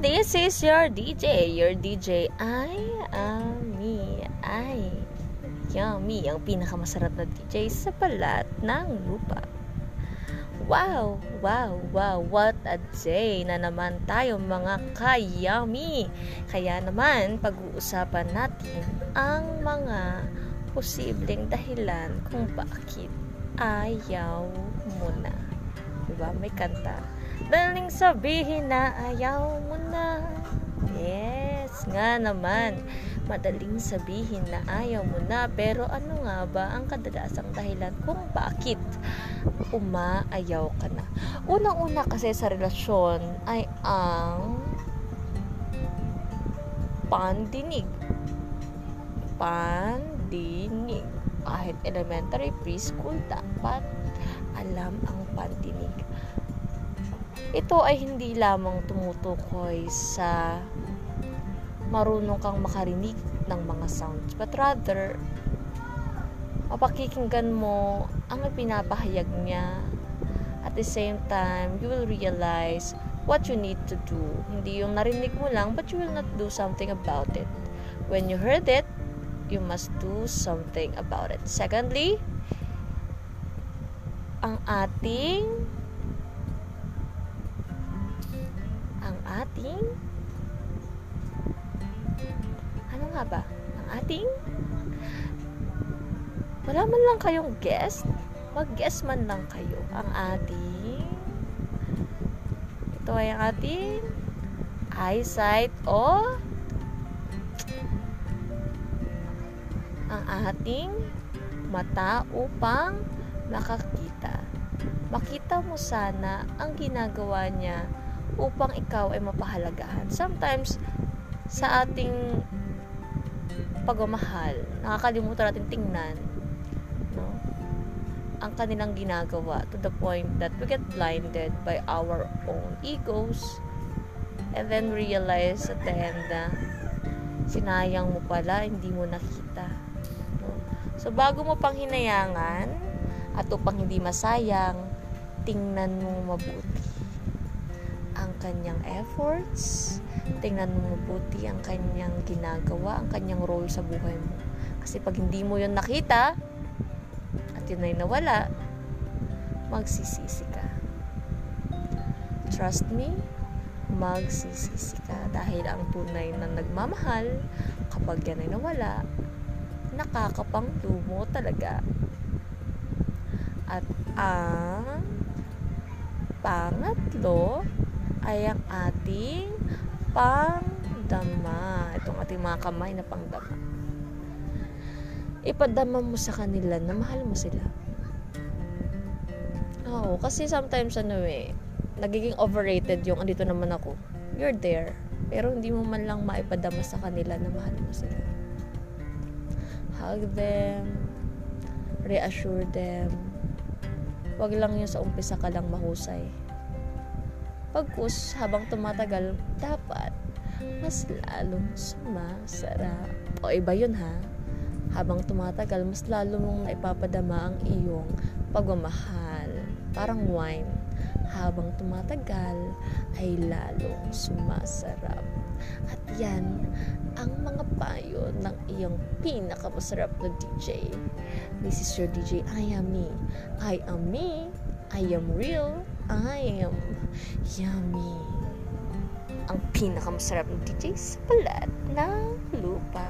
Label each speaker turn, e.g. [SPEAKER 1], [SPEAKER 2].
[SPEAKER 1] This is your DJ. Your DJ ay Ami. Ay yummy. Ang pinakamasarap na DJ sa balat ng lupa. Wow! Wow! Wow! What a day na naman tayo mga kayami! Kaya naman, pag-uusapan natin ang mga posibleng dahilan kung bakit ayaw mo na. Diba? May kanta. Daling sabihin na ayaw mo na. Yes, nga naman. Madaling sabihin na ayaw mo na, pero ano nga ba ang kadalasang dahilan kung bakit umaayaw ka na? Unang-una kasi sa relasyon ay ang pandinig. Pandinig. Kahit elementary, preschool, dapat alam ang pandinig. Ito ay hindi lamang tumutukoy sa marunong kang makarinig ng mga sounds. But rather, mapakikinggan mo ang pinapahayag niya. At the same time, you will realize what you need to do. Hindi yung narinig mo lang, but you will not do something about it. When you heard it, you must do something about it. Secondly, ang ating ating nga ba? Ang ating wala man lang kayong guest mag-guest man lang kayo. Ang ating ito ay ang ating eyesight o ang ating mata upang makakita. Makita mo sana ang ginagawa niya upang ikaw ay mapahalagahan sometimes sa ating pagmamahal, nakakalimutan natin tingnan no? ang kanilang ginagawa to the point that we get blinded by our own egos and then realize at the end na sinayang mo pala, hindi mo nakita. No? So, bago mo pang hinayangan at upang hindi masayang, tingnan mo mabuti kanyang efforts, tingnan mo mabuti ang kanyang ginagawa, ang kanyang role sa buhay mo. Kasi pag hindi mo yun nakita, at yun ay nawala, magsisisi ka. Trust me, magsisisi ka. Dahil ang tunay na nagmamahal, kapag yan ay nawala, nakakapangtumo talaga. At ang pangatlo ay ang ating pangdama. Itong ating mga kamay na pangdama. Ipadama mo sa kanila na mahal mo sila. Oo, kasi sometimes ano eh, nagiging overrated yung andito naman ako. You're there. Pero hindi mo man lang maipadama sa kanila na mahal mo sila. Hug them. Reassure them. Huwag lang yung sa umpisa ka lang mahusay Pagkus, habang tumatagal, dapat mas lalong sumasarap. O iba yun ha. Habang tumatagal, mas lalo mong naipapadama ang iyong pagmamahal. Parang wine. Habang tumatagal, ay lalong sumasarap. At yan ang mga payo ng iyong pinakamasarap na DJ. This is your DJ, I am me. I am me. I am real. I am yummy. Ang pinakamasarap ng DJ sa balat ng lupa.